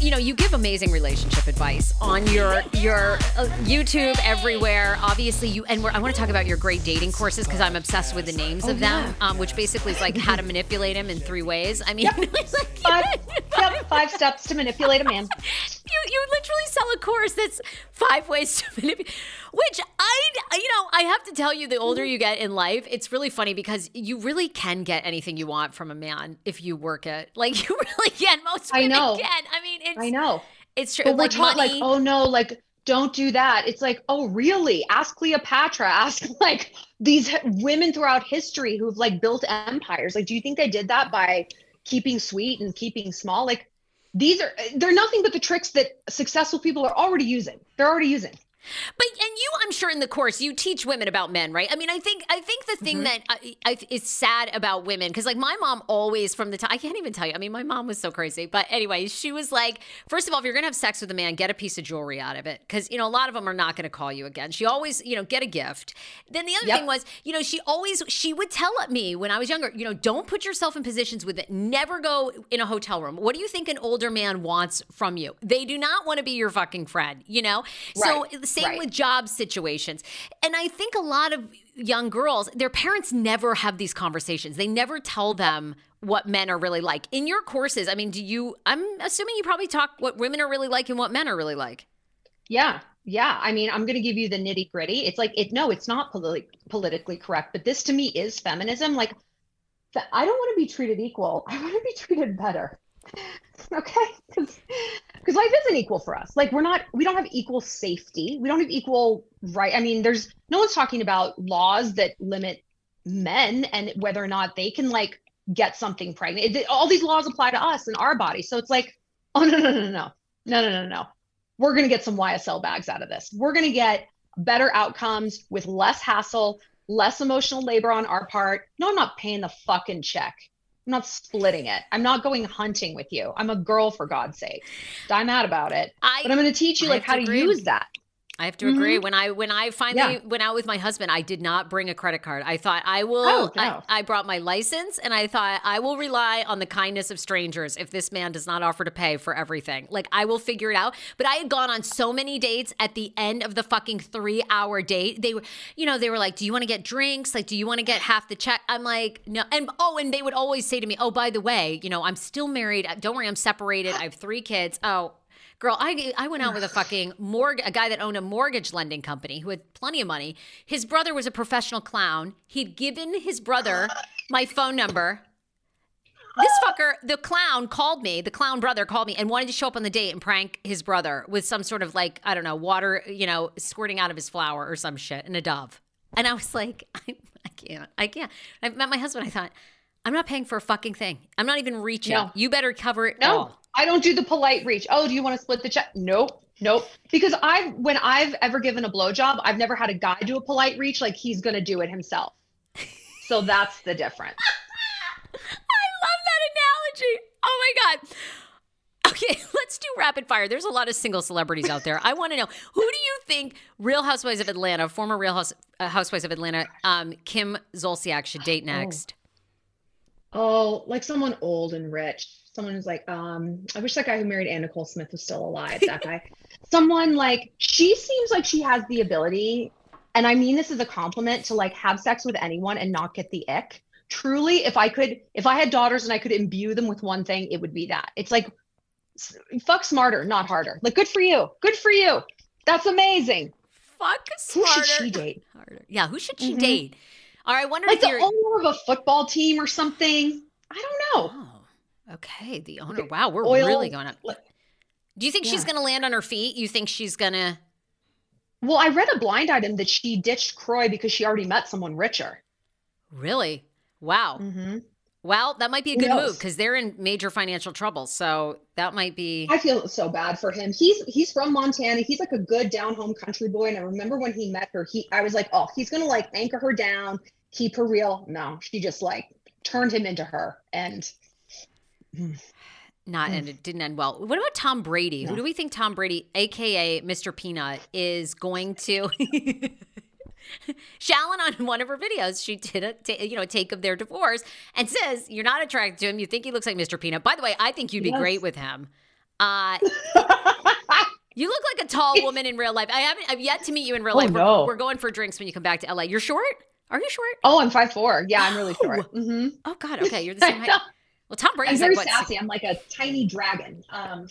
You know, you give amazing relationship advice on your your uh, YouTube everywhere. Obviously, you and we're, I want to talk about your great dating courses because I'm obsessed with the names of them, um, which basically is like how to manipulate him in three ways. I mean, it's like- Five, yep, five steps to manipulate a man. you you literally sell a course that's five ways to manipulate. Which I, you know, I have to tell you, the older you get in life, it's really funny because you really can get anything you want from a man if you work it. Like you really can. Most women I know. can. I mean, it's I know. it's true. But we're like taught like, oh no, like don't do that. It's like, oh really? Ask Cleopatra. Ask like these women throughout history who've like built empires. Like, do you think they did that by keeping sweet and keeping small? Like, these are they're nothing but the tricks that successful people are already using. They're already using. But and you, I'm sure in the course you teach women about men, right? I mean, I think I think the thing mm-hmm. that I, I, is sad about women because like my mom always from the time I can't even tell you. I mean, my mom was so crazy, but anyway, she was like, first of all, if you're gonna have sex with a man, get a piece of jewelry out of it because you know a lot of them are not gonna call you again. She always, you know, get a gift. Then the other Yep. thing was, you know, she always she would tell me when I was younger, you know, don't put yourself in positions with it. Never go in a hotel room. What do you think an older man wants from you? They do not want to be your fucking friend, you know. So Right, the same right. with job situations. And I think a lot of young girls, their parents never have these conversations. They never tell them what men are really like. In your courses, I mean, do you I'm assuming you probably talk what women are really like and what men are really like. Yeah. Yeah. I mean, I'm going to give you the nitty gritty. It's like, it, no, it's not politi- politically correct, but this to me is feminism. Like, I don't want to be treated equal. I want to be treated better. Okay. Because life isn't equal for us. Like, we're not, we don't have equal safety. We don't have equal right. I mean, there's no one's talking about laws that limit men and whether or not they can, like, get something pregnant. It- all these laws apply to us and our body. So it's like, oh, no, no, no, no, no, no, no, no, no we're going to get some YSL bags out of this. We're going to get better outcomes with less hassle, less emotional labor on our part. No, I'm not paying the fucking check. I'm not splitting it. I'm not going hunting with you. I'm a girl for God's sake. I'm mad about it. I But I'm going to teach you I like how to to use that. I have to agree. Mm-hmm. When I when I finally Yeah. went out with my husband, I did not bring a credit card. I thought I will. Oh, no. I, I brought my license, and I thought I will rely on the kindness of strangers if this man does not offer to pay for everything. Like I will figure it out. But I had gone on so many dates. At the end of the fucking three hour date, they were, you know, they were like, "Do you want to get drinks? Like, do you want to get half the check?" I'm like, "No." And oh, and they would always say to me, "Oh, by the way, you know, I'm still married. Don't worry, I'm separated. I have three kids." Oh. Girl, I I went out with a fucking mortgage a guy that owned a mortgage lending company who had plenty of money. His brother was a professional clown. He'd given his brother my phone number. This fucker, the clown, called me. The clown brother called me and wanted to show up on the date and prank his brother with some sort of like I don't know water, you know, squirting out of his flower or some shit and a dove. And I was like, I, I can't, I can't. I met my husband. I thought, I'm not paying for a fucking thing. I'm not even reaching. No. You better cover it No, all. I don't do the polite reach. Oh, do you want to split the check? Nope. Nope. Because I've when I've ever given a blowjob, I've never had a guy do a polite reach like he's gonna do it himself. So that's the difference. I love that analogy. Oh my god. Okay, let's do rapid fire. There's a lot of single celebrities out there. I want to know who do you think Real Housewives of Atlanta, former Real House, uh, Housewives of Atlanta, um, Kim Zolciak should date next? Oh, like someone old and rich. Someone who's like, um, I wish that guy who married Anna Nicole Smith was still alive. That guy. someone like she seems like she has the ability, and I mean this as a compliment, to like have sex with anyone and not get the ick. Truly, if I could, if I had daughters and I could imbue them with one thing, it would be that. It's like fuck smarter, not harder. Like good for you. Good for you. That's amazing. Fuck smarter. Who should she date? harder. Yeah, who should she Mhm. date? All right, I wonder Like if the you're. owner of a football team or something. I don't know. Oh, okay. The owner. Wow, we're Oil- really going up. Do you think she's going to land on her feet? You think she's going to? Well, I read a blind item that she ditched Kroy because she already met someone richer. Really? Wow. Mm-hmm. Well, that might be a good move because they're in major financial trouble. So that might be. I feel so bad for him. He's he's from Montana. He's like a good down home country boy. And I remember when he met her, he I was like, oh, he's gonna like anchor her down, keep her real. No, she just like turned him into her. And not Mm. and it didn't end well. What about Tom Brady? Who do we think Tom Brady, aka Mr. Peanut, is going to? Shallon on one of her videos, she did a you know take of their divorce and says you're not attracted to him. You think he looks like Mr. Peanut. By the way, I think you'd be Yes. great with him. Uh, you look like a tall woman in real life. I haven't. I've yet to meet you in real Oh, life. We're, we're going for drinks when you come back to LA. You're short. Are you short? oh, I'm five four. Yeah, I'm really Oh. short. hmm Oh God. Okay, you're the same height. Well, Tom I'm Brady's very like sassy. I'm like a tiny dragon. Um,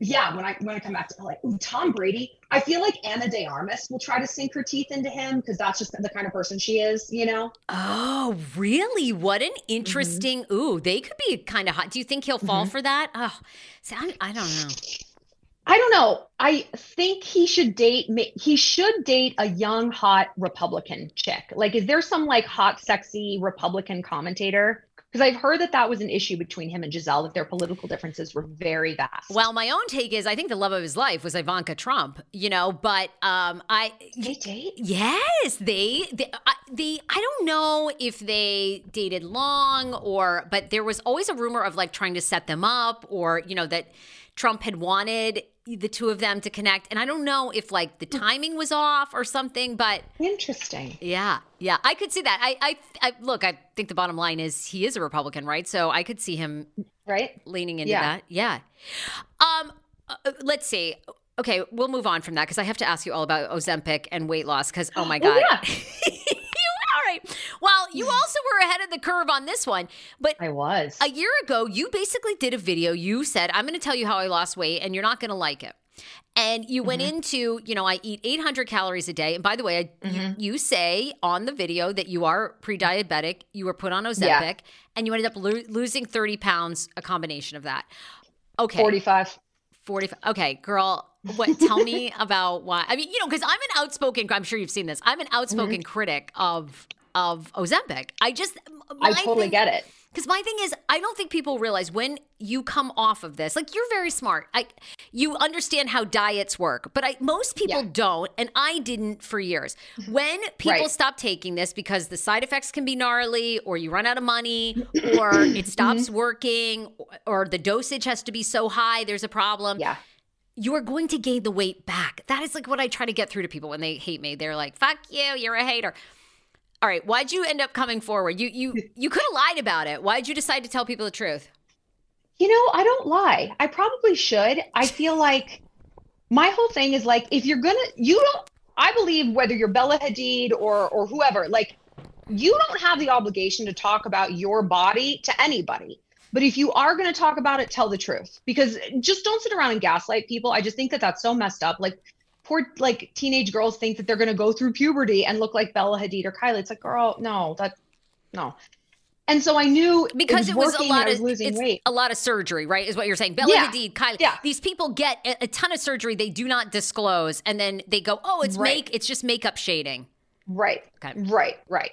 yeah, when I when I come back to LA, Ooh, Tom Brady. I feel like Ana de Armas will try to sink her teeth into him because that's just the kind of person she is. You know. Oh, really? What an interesting. Ooh, they could be kind of hot. Do you think he'll fall Mhm. for that? Oh, see, I, I don't know. I don't know. I think he should date. He should date a young, hot Republican chick. Like, is there some like hot, sexy Republican commentator? Because I've heard that that was an issue between him and Gisele. That their political differences were very vast. Well, my own take is I think the love of his life was Ivanka Trump. You know, but um, I they date. Yes, they they, I, they I don't know if they dated long or but there was always a rumor of like trying to set them up or you know that Trump had wanted the two of them to connect and I don't know if like the timing was off or something but Interesting. yeah, yeah, I could see that. I I, I look, I think the bottom line is he is a Republican, right? So I could see him Right? leaning into Yeah. that. Yeah. Um, uh, let's see. Okay, we'll move on from that because I have to ask you all about Ozempic and weight loss. Because oh my Oh, god. yeah. You- right. Well, you also were ahead of the curve on this one, but. I was. A year ago, you basically did a video. You said, I'm going to tell you how I lost weight, and you're not going to like it. And you went Mm-hmm. into, you know, I eat 800 calories a day. And by the way, I, you, Mm-hmm. you say on the video that you are pre diabetic, you were put on Ozempic, Yeah. and you ended up lo- losing 30 pounds, a combination of that. Okay. 45. 45. Okay, girl, what tell me about why? I mean, you know, cuz I'm an outspoken I'm sure you've seen this. I'm an outspoken critic of of Ozempic. I just Mm-hmm. I totally get it. Cuz my thing is I don't think people realize when you come off of this. Like you're very smart. I you understand how diets work, but I most people Yeah. don't and I didn't for years. When people Right. stop taking this because the side effects can be gnarly or you run out of money or it stops Mm-hmm. working or the dosage has to be so high there's a problem Yeah. you are going to gain the weight back. That is like what I try to get through to people when they hate me. They're like, "Fuck you, you're a hater." All right, why'd you end up coming forward? You you you could have lied about it. Why'd you decide to tell people the truth? You know, I don't lie. I probably should. I feel like my whole thing is like if you're gonna you don't I believe whether you're Bella Hadid or or whoever, like you don't have the obligation to talk about your body to anybody. But if you are going to talk about it, tell the truth because just don't sit around and gaslight people. I just think that that's so messed up. Like poor like teenage girls think that they're going to go through puberty and look like Bella Hadid or Kylie. It's like, girl, no, that no. And so I knew because it was, it was a lot of losing weight. a lot of surgery, right? Is what you're saying. Bella yeah. Hadid, Kylie. Yeah. These people get a, a, ton of surgery they do not disclose, and then they go, "Oh, it's right. make it's just makeup shading." Right. Okay. Right. Right.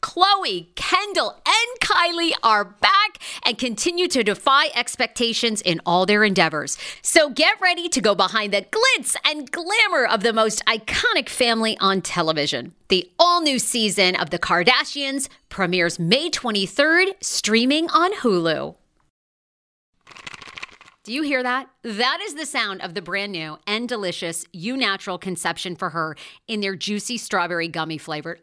Khloé, Kendall, and Kylie are back and continue to defy expectations in all their endeavors. So get ready to go behind the glitz and glamour of the most iconic family on television. The all new season of The Kardashians premieres May 23rd, streaming on Hulu. Do you hear that? That is the sound of the brand new and delicious Eu Natural conception for her in their juicy strawberry gummy flavored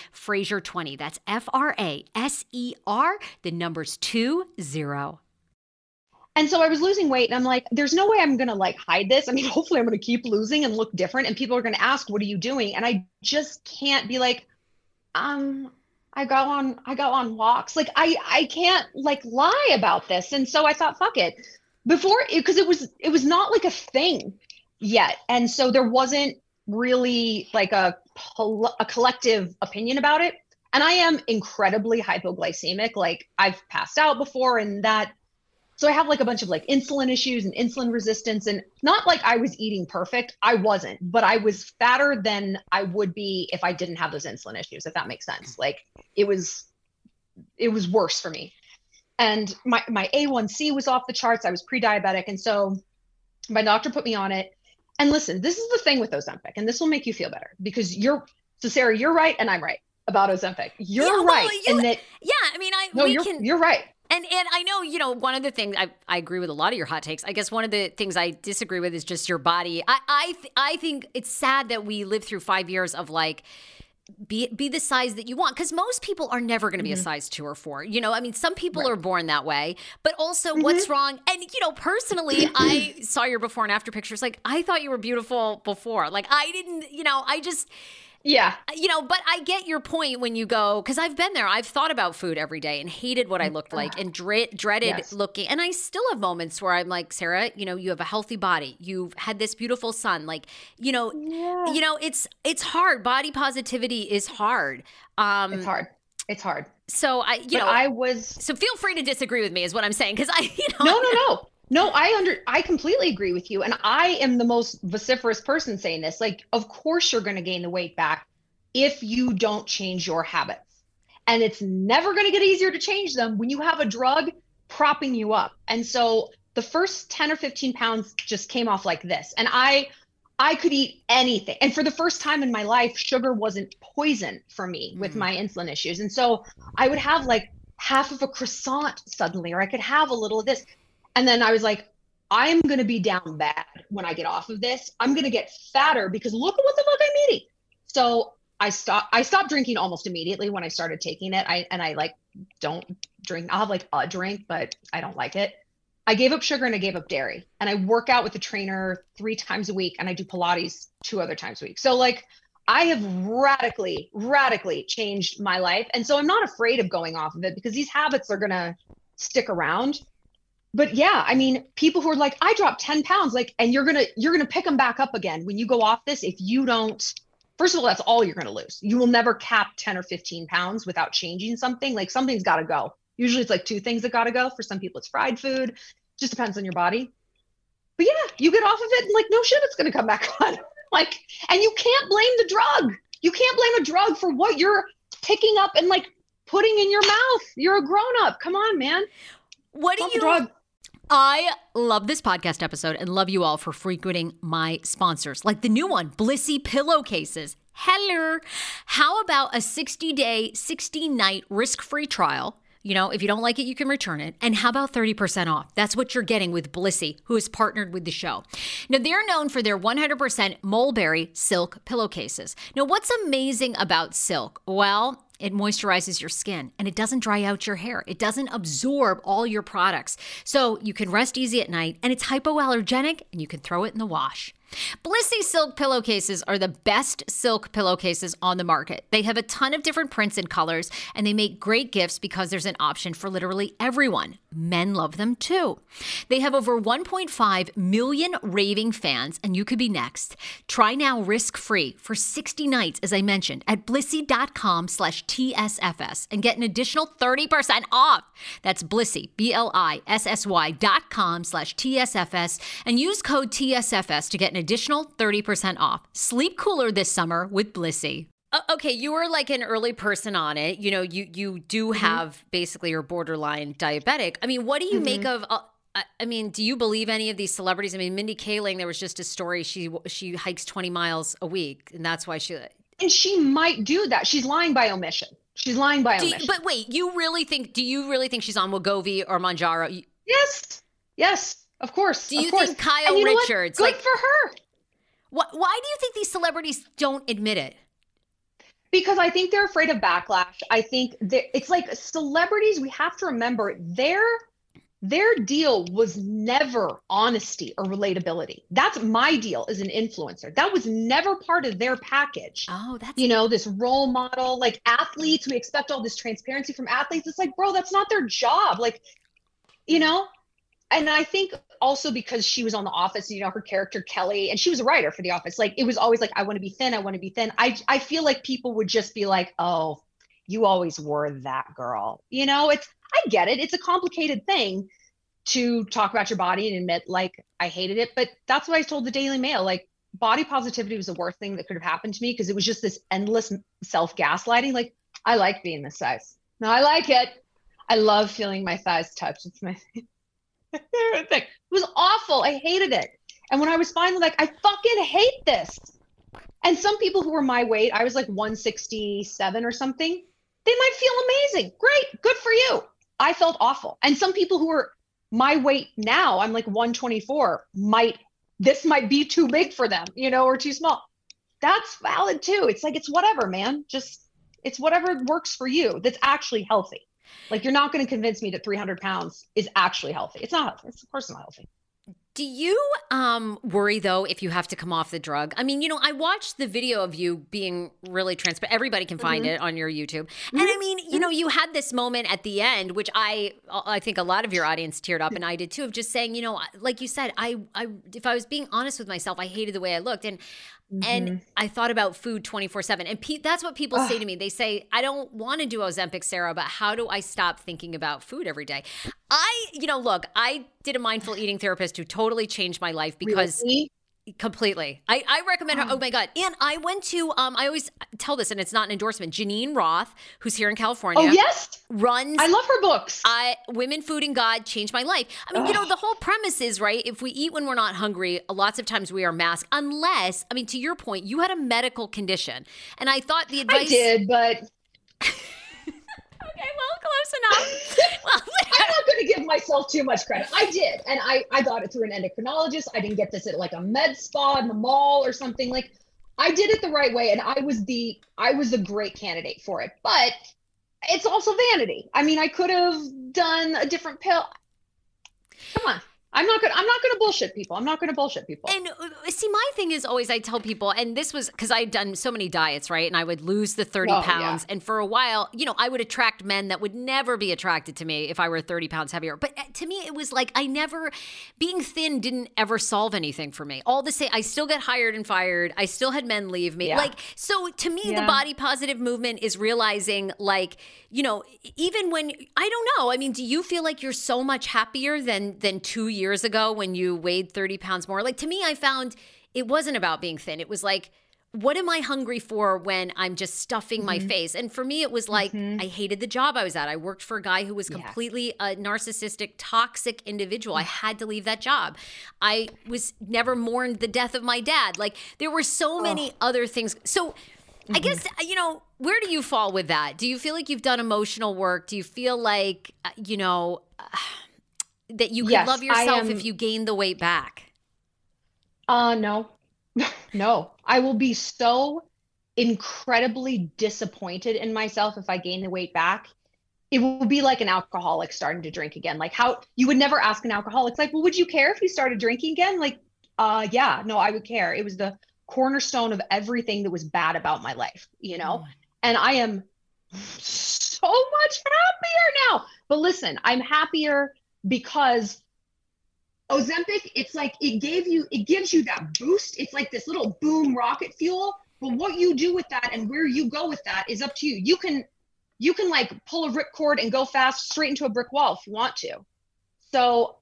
Fraser20. That's F R A S E R, the numbers two zero. And so I was losing weight and I'm like, there's no way I'm going to like hide this. I mean, hopefully I'm going to keep losing and look different and people are going to ask, what are you doing? And I just can't be like, um, I go on, I go on walks. Like I, I can't like lie about this. And so I thought, fuck it before because it, it was, it was not like a thing yet. And so there wasn't really like a, a collective opinion about it. And I am incredibly hypoglycemic. Like I've passed out before and that. So I have like a bunch of like insulin issues and insulin resistance and not like I was eating perfect. I wasn't, but I was fatter than I would be if I didn't have those insulin issues, if that makes sense. Like it was, it was worse for me. And my, my A1C was off the charts. I was pre-diabetic. And so my doctor put me on it and listen, this is the thing with Ozempic, and this will make you feel better because you're so Sarah, you're right, and I'm right about Ozempic. You're yeah, well, right, you, and that yeah, I mean, I no, you're can, you're right. And and I know, you know, one of the things I, I agree with a lot of your hot takes. I guess one of the things I disagree with is just your body. I I th- I think it's sad that we live through 5 years of like be be the size that you want because most people are never going to be mm-hmm. a size two or four you know i mean some people right. are born that way but also mm-hmm. what's wrong and you know personally i saw your before and after pictures like i thought you were beautiful before like i didn't you know i just yeah. Uh, you know, but I get your point when you go, because I've been there. I've thought about food every day and hated what I mm. looked like ah. and dread, dreaded yes. looking. And I still have moments where I'm like, Sarah, you know, you have a healthy body. You've had this beautiful son. Like, you know, yeah. you know, it's it's hard. Body positivity is hard. Um, it's hard. It's hard. So I, you but know, I was. So feel free to disagree with me, is what I'm saying, because I, you know, no, no, no. No, I under I completely agree with you. And I am the most vociferous person saying this. Like, of course you're gonna gain the weight back if you don't change your habits. And it's never gonna get easier to change them when you have a drug propping you up. And so the first 10 or 15 pounds just came off like this. And I I could eat anything. And for the first time in my life, sugar wasn't poison for me with mm. my insulin issues. And so I would have like half of a croissant suddenly, or I could have a little of this. And then I was like, I'm going to be down bad when I get off of this. I'm going to get fatter because look at what the fuck I'm eating. So I stopped, I stopped drinking almost immediately when I started taking it. I, and I like don't drink, I'll have like a drink, but I don't like it. I gave up sugar and I gave up dairy. And I work out with a trainer three times a week and I do Pilates two other times a week. So like I have radically, radically changed my life. And so I'm not afraid of going off of it because these habits are going to stick around. But yeah, I mean, people who are like, I dropped 10 pounds, like, and you're to, you're to pick them back up again when you go off this. If you don't, first of all, that's all you're to lose. You will never cap 10 or 15 pounds without changing something. Like something's got to go. Usually it's like two things that got to go. For some people, it's fried food. Just depends on your body. But yeah, you get off of it and like, no shit, it's to come back on. like, and you can't blame the drug. You can't blame a drug for what you're picking up and like putting in your mouth. You're a grown up. Come on, man. What do you? I love this podcast episode and love you all for frequenting my sponsors, like the new one, Blissy Pillowcases. Hello. How about a 60 day, 60 night risk free trial? You know, if you don't like it, you can return it. And how about 30% off? That's what you're getting with Blissy, who is partnered with the show. Now, they're known for their 100% mulberry silk pillowcases. Now, what's amazing about silk? Well, it moisturizes your skin and it doesn't dry out your hair. It doesn't absorb all your products. So you can rest easy at night and it's hypoallergenic and you can throw it in the wash. Blissy silk pillowcases are the best silk pillowcases on the market. They have a ton of different prints and colors, and they make great gifts because there's an option for literally everyone. Men love them too. They have over 1.5 million raving fans, and you could be next. Try now risk-free for 60 nights, as I mentioned, at blissy.com slash TSFS and get an additional 30% off. That's Blissy, B-L-I-S-S-Y dot com slash TSFS, and use code TSFS to get an additional 30% off. Sleep cooler this summer with Blissy. Uh, okay, you were like an early person on it. You know, you you do mm-hmm. have mm-hmm. basically your borderline diabetic. I mean, what do you mm-hmm. make of? Uh, I mean, do you believe any of these celebrities? I mean, Mindy Kaling, there was just a story. She she hikes twenty miles a week, and that's why she. And she might do that. She's lying by omission. She's lying by omission. You, but wait, you really think? Do you really think she's on Wegovy or Mounjaro? Yes, yes. Of course. Do you course. think Kyle Richards? Good like, for her. Wh- why do you think these celebrities don't admit it? Because I think they're afraid of backlash. I think that it's like celebrities. We have to remember their their deal was never honesty or relatability. That's my deal as an influencer. That was never part of their package. Oh, that's you know this role model. Like athletes, we expect all this transparency from athletes. It's like, bro, that's not their job. Like, you know, and I think also because she was on The Office, you know, her character Kelly, and she was a writer for The Office. Like it was always like, I want to be thin, I want to be thin. I I feel like people would just be like, oh, you always were that girl. You know, it's I get it. It's a complicated thing to talk about your body and admit like I hated it, but that's what I told the Daily Mail. Like body positivity was the worst thing that could have happened to me because it was just this endless self gaslighting. Like I like being this size. No, I like it. I love feeling my thighs touch. It's my it was awful. I hated it. And when I was finally like, I fucking hate this. And some people who were my weight, I was like 167 or something, they might feel amazing. Great. Good for you. I felt awful. And some people who are my weight now, I'm like 124, might, this might be too big for them, you know, or too small. That's valid too. It's like, it's whatever, man. Just, it's whatever works for you that's actually healthy. Like you're not going to convince me that 300 pounds is actually healthy. It's not healthy. It's of course not healthy. Do you um, worry though if you have to come off the drug? I mean, you know, I watched the video of you being really transparent. Everybody can find mm-hmm. it on your YouTube. Mm-hmm. And I mean, you know, you had this moment at the end, which I I think a lot of your audience teared up, and I did too, of just saying, you know, like you said, I I if I was being honest with myself, I hated the way I looked, and Mm-hmm. And I thought about food 24 7. And pe- that's what people Ugh. say to me. They say, I don't want to do Ozempic, Sarah, but how do I stop thinking about food every day? I, you know, look, I did a mindful eating therapist who totally changed my life because. Really? Completely. I, I recommend her. Oh my God. And I went to, um, I always tell this, and it's not an endorsement. Geneen Roth, who's here in California. Oh, yes. Runs. I love her books. I, Women, Food, and God changed my life. I mean, Ugh. you know, the whole premise is, right? If we eat when we're not hungry, lots of times we are masked, unless, I mean, to your point, you had a medical condition. And I thought the advice. I did, but. Well, close enough. well, I'm not going to give myself too much credit. I did, and I I got it through an endocrinologist. I didn't get this at like a med spa in the mall or something. Like I did it the right way, and I was the I was a great candidate for it. But it's also vanity. I mean, I could have done a different pill. Come on. I'm not gonna I'm not gonna bullshit people. I'm not gonna bullshit people. And uh, see, my thing is always I tell people, and this was because I'd done so many diets, right? And I would lose the 30 Oh, pounds. yeah. And for a while, you know, I would attract men that would never be attracted to me if I were 30 pounds heavier. But uh, to me, it was like I never being thin didn't ever solve anything for me. All the same, I still get hired and fired. I still had men leave me. Yeah. Like, so to me, the body positive movement is realizing like, you know, even when I don't know, I mean, do you feel like you're so much happier than than two years ago when you weighed 30 pounds more? Like to me, I found it wasn't about being thin. It was like, what am I hungry for when I'm just stuffing my face? And for me, it was like I hated the job I was at. I worked for a guy who was Yeah. completely a narcissistic, toxic individual. I had to leave that job. I was never mourned the death of my dad. Like there were so many other things. So I guess, you know, where do you fall with that? Do you feel like you've done emotional work? Do you feel like, uh, you know, uh, that you could Yes, love yourself am- if you gain the weight back? Uh no. No. I will be so incredibly disappointed in myself if I gain the weight back. It will be like an alcoholic starting to drink again. Like how you would never ask an alcoholic, like, well, would you care if you started drinking again? Like, uh yeah, no, I would care. It was the cornerstone of everything that was bad about my life, you know? And I am so much happier now. But listen, I'm happier because Ozempic, it's like it gave you, it gives you that boost. It's like this little boom rocket fuel. But what you do with that and where you go with that is up to you. You can, you can like pull a ripcord and go fast straight into a brick wall if you want to. So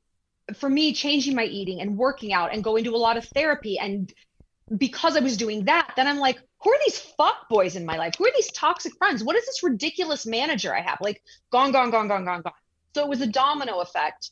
for me, changing my eating and working out and going to a lot of therapy and because I was doing that, then I'm like, who are these fuck boys in my life? Who are these toxic friends? What is this ridiculous manager I have? Like gone, gone, gone, gone, gone, gone. So it was a domino effect.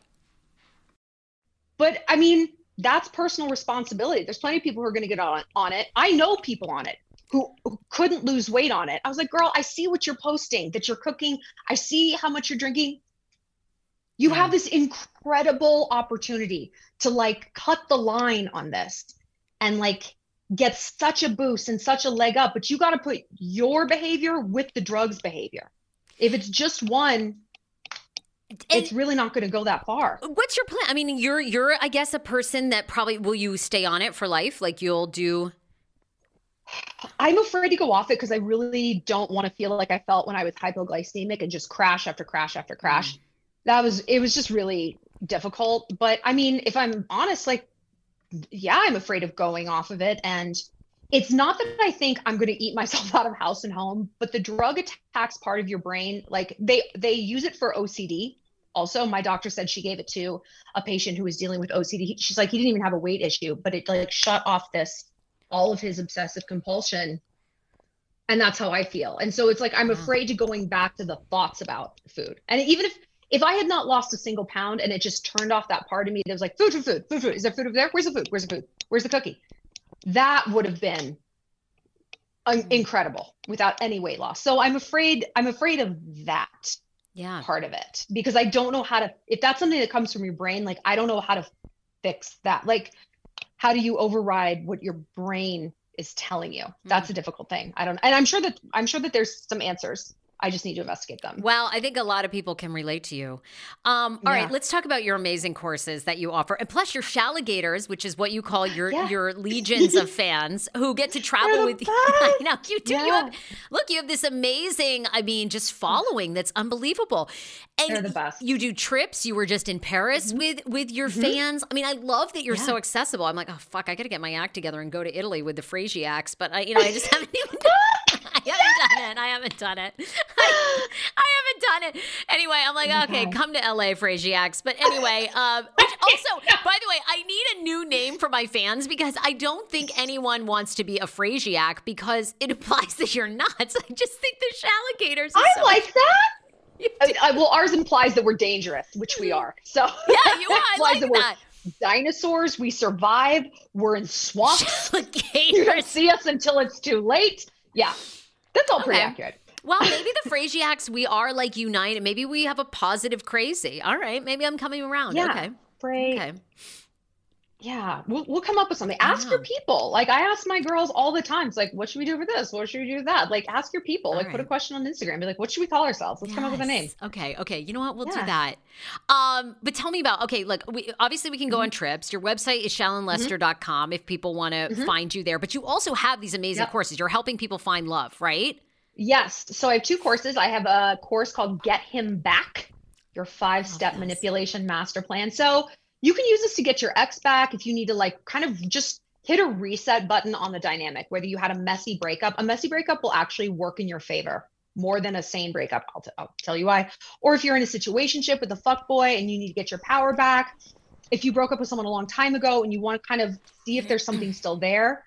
But I mean, that's personal responsibility. There's plenty of people who are going to get on on it. I know people on it who, who couldn't lose weight on it. I was like, girl, I see what you're posting, that you're cooking. I see how much you're drinking. You yeah. have this incredible opportunity to like cut the line on this and like get such a boost and such a leg up, but you got to put your behavior with the drugs behavior. If it's just one, it's really not going to go that far. What's your plan? I mean, you're you're I guess a person that probably will you stay on it for life? Like you'll do I'm afraid to go off it because I really don't want to feel like I felt when I was hypoglycemic and just crash after crash after crash. Mm. That was it was just really difficult, but I mean, if I'm honest like yeah, I'm afraid of going off of it and it's not that I think I'm going to eat myself out of house and home, but the drug attacks part of your brain. Like they they use it for OCD also my doctor said she gave it to a patient who was dealing with ocd she's like he didn't even have a weight issue but it like shut off this all of his obsessive compulsion. And that's how i feel. And so it's like i'm afraid to going back to the thoughts about food. And even if if i had not lost a single pound and it just turned off that part of me that was like food food food food food. Is there food over there? Where's the food? Where's the food? Where's the cookie? That would have been hmm. incredible without any weight loss. So i'm afraid i'm afraid of that yeah. part of it because i don't know how to if that's something that comes from your brain like i don't know how to fix that. Like how do you override what your brain is telling you? That's mm. a difficult thing. I don't and i'm sure that i'm sure that there's some answers I just need to investigate them. Well, I think a lot of people can relate to you. Um, all yeah. right, let's talk about your amazing courses that you offer, and plus your Shaligators, which is what you call your yeah. your legions of fans who get to travel with you. I know you do. Yeah. You have look, you have this amazing. I mean, just following that's unbelievable. And They're the best. You do trips. You were just in Paris mm-hmm. with with your mm-hmm. fans. I mean, I love that you're so accessible. I'm like, oh fuck, I got to get my act together and go to Italy with the Frasiacs, but I, you know, I just haven't even. I haven't done it. I haven't done it. I, I, haven't done it. Anyway, I'm like, okay, come to LA, Frasiacs. But anyway, um, also, by the way, I need a new name for my fans because I don't think anyone wants to be a Frasiac because it implies that you're nuts. I just think the Shaligators. I so like that. I, I, well, ours implies that we're dangerous, which we are. So yeah, you are. I like that. that dinosaurs. We survive. We're in swamps. you don't see us until it's too late. Yeah, that's all pretty accurate. Well, maybe the Frasiacs, we are like united. Maybe we have a positive crazy. All right. Maybe I'm coming around. Yeah. Okay. Great. Okay. Yeah, we'll, we'll come up with something. Ask yeah. your people. Like I ask my girls all the time. It's like, what should we do for this? What should we do for that? Like ask your people. All like right. put a question on Instagram. Be like, what should we call ourselves? Let's yes. come up with a name. Okay. Okay. You know what? We'll yeah. do that. Um, but tell me about okay. Look, we obviously we can go mm-hmm. on trips. Your website is shallonlester.com mm-hmm. if people want to mm-hmm. find you there. But you also have these amazing yep. courses. You're helping people find love, right? Yes. So I have two courses. I have a course called Get Him Back, your five step manipulation master plan. So you can use this to get your ex back if you need to like kind of just hit a reset button on the dynamic, whether you had a messy breakup. A messy breakup will actually work in your favor more than a sane breakup. I'll, t- I'll tell you why. Or if you're in a situationship with a fuck boy and you need to get your power back, if you broke up with someone a long time ago and you want to kind of see if there's something still there,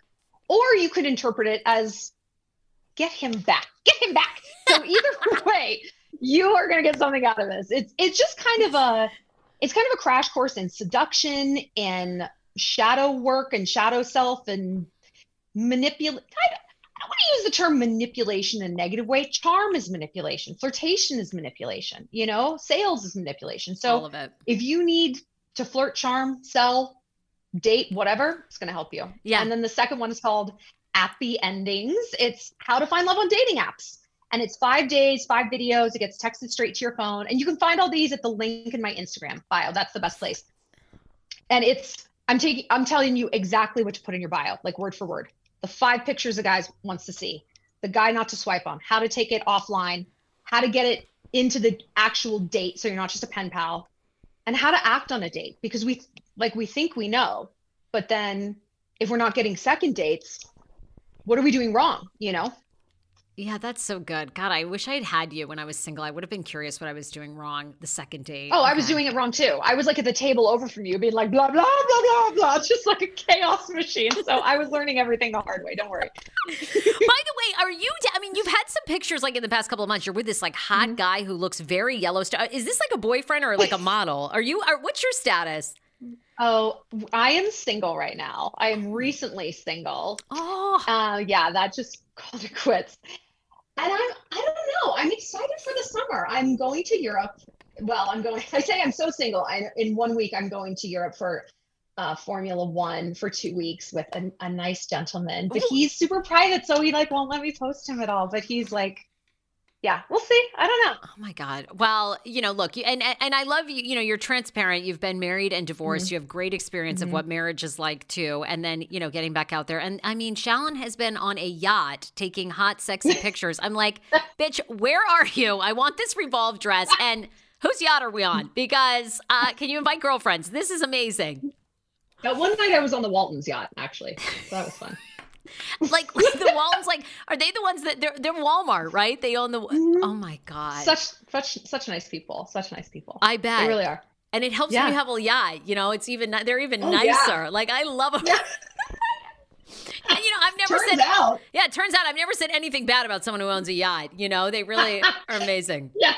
or you could interpret it as get him back, get him back. So either way, you are going to get something out of this. It's it's just kind of a it's kind of a crash course in seduction and shadow work and shadow self and manipulate. I, I don't want to use the term manipulation in a negative way. Charm is manipulation. Flirtation is manipulation. You know, sales is manipulation. So All of it. if you need to flirt, charm, sell, date, whatever, it's going to help you. Yeah. And then the second one is called Happy Endings. It's how to find love on dating apps. And it's five days, five videos. It gets texted straight to your phone. And you can find all these at the link in my Instagram bio. That's the best place. And it's, I'm taking, I'm telling you exactly what to put in your bio, like word for word. The five pictures a guy wants to see, the guy not to swipe on, how to take it offline, how to get it into the actual date so you're not just a pen pal, and how to act on a date because we like we think we know, but then if we're not getting second dates, what are we doing wrong? You know? Yeah, that's so good. God, I wish I had had you when I was single. I would have been curious what I was doing wrong the second date. Oh, okay. I was doing it wrong too. I was like at the table over from you, being like blah blah blah blah blah. It's just like a chaos machine. So I was learning everything the hard way. Don't worry. By the way, are you? I mean, you've had some pictures like in the past couple of months. You're with this like hot mm-hmm. guy who looks very Yellowstone. Is this like a boyfriend or like a model? Are you? Are, what's your status? Oh, I am single right now. I am recently single. Oh, uh, yeah, that just called it quits and I'm I don't know. I'm excited for the summer. I'm going to Europe. Well, I'm going. I say I'm so single. I in one week I'm going to Europe for uh, Formula One for two weeks with a, a nice gentleman, but Ooh. he's super private, so he like won't let me post him at all. But he's like yeah, we'll see. I don't know. Oh my God. Well, you know, look, and and I love you. You know, you're transparent. You've been married and divorced. Mm-hmm. You have great experience mm-hmm. of what marriage is like too. And then you know, getting back out there. And I mean, Shallon has been on a yacht taking hot, sexy pictures. I'm like, bitch, where are you? I want this revolve dress. And whose yacht are we on? Because uh, can you invite girlfriends? This is amazing. That one night I was on the Waltons yacht. Actually, so that was fun like the Waltons, like are they the ones that they're they're Walmart, right? They own the. Mm-hmm. Oh my god, such such such nice people, such nice people. I bet they really are. And it helps yeah. when you have a yacht. You know, it's even they're even oh, nicer. Yeah. Like I love them. Yeah. And, you know, I've never turns said. Out. Yeah, it turns out I've never said anything bad about someone who owns a yacht. You know, they really are amazing. Yeah,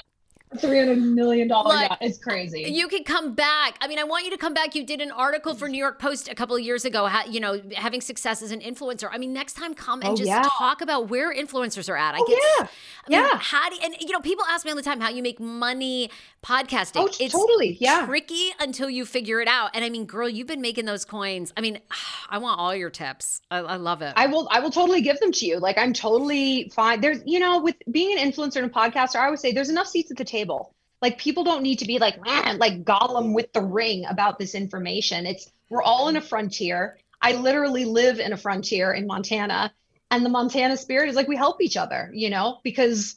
three hundred million dollar like, yacht. It's crazy. You could come back. I mean, I want you to come back. You did an article for New York Post a couple of years ago. you know, having success as an influencer. I mean, next time come and oh, just yeah. talk about where influencers are at. I oh, get. Yeah. I mean, yeah. How do you, and you know people ask me all the time how you make money podcasting. Oh, it's totally. Yeah. Tricky until you figure it out. And I mean, girl, you've been making those coins. I mean, I want all your tips. I, I love it. I will. I will totally give them to you. Like I'm totally fine. There's, you know, with being an influencer and a podcaster, I always say there's enough seats at the table like people don't need to be like, man, like Gollum with the ring about this information. It's we're all in a frontier. I literally live in a frontier in Montana. And the Montana spirit is like we help each other, you know, because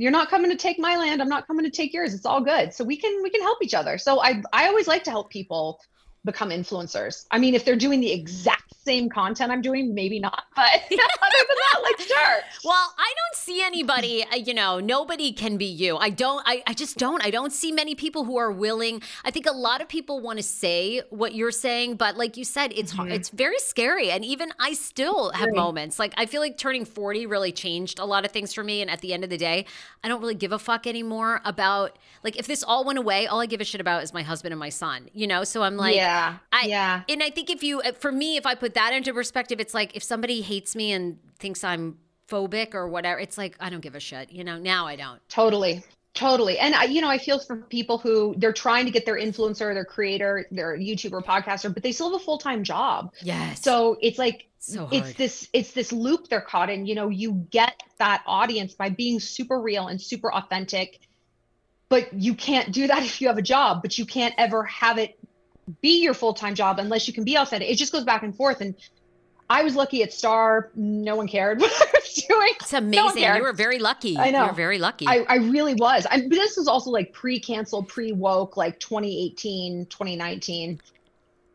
you're not coming to take my land. I'm not coming to take yours. It's all good. So we can we can help each other. So I I always like to help people become influencers. I mean, if they're doing the exact same content I'm doing, maybe not. But other than that, like sure. Well, I don't see anybody. Uh, you know, nobody can be you. I don't. I, I just don't. I don't see many people who are willing. I think a lot of people want to say what you're saying, but like you said, it's mm-hmm. it's very scary. And even I still have right. moments. Like I feel like turning 40 really changed a lot of things for me. And at the end of the day, I don't really give a fuck anymore about like if this all went away. All I give a shit about is my husband and my son. You know. So I'm like. Yeah yeah. I, yeah. And I think if you, uh, for me, if I put that into perspective, it's like if somebody hates me and thinks I'm phobic or whatever, it's like, I don't give a shit. You know, now I don't. Totally. Totally. And I, you know, I feel for people who they're trying to get their influencer, their creator, their YouTuber, podcaster, but they still have a full-time job. Yes. So it's like so it's this it's this loop they're caught in. You know, you get that audience by being super real and super authentic. But you can't do that if you have a job, but you can't ever have it be your full-time job unless you can be outside. It just goes back and forth. And I was lucky at Star. No one cared what I was doing. It's amazing. No you were very lucky. I know. You're very lucky. I, I really was. I, but this was also like pre-cancel, pre-woke, like 2018, 2019.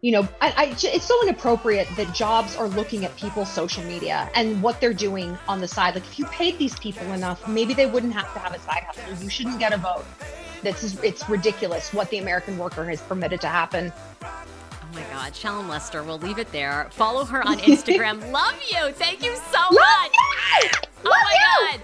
You know, I, I, it's so inappropriate that jobs are looking at people's social media and what they're doing on the side. Like, if you paid these people enough, maybe they wouldn't have to have a side hustle. You shouldn't get a vote. This is it's ridiculous what the American worker has permitted to happen. Oh my God, Shallon Lester. We'll leave it there. Follow her on Instagram. Love you. Thank you so Love much. You! Oh Love my you! God.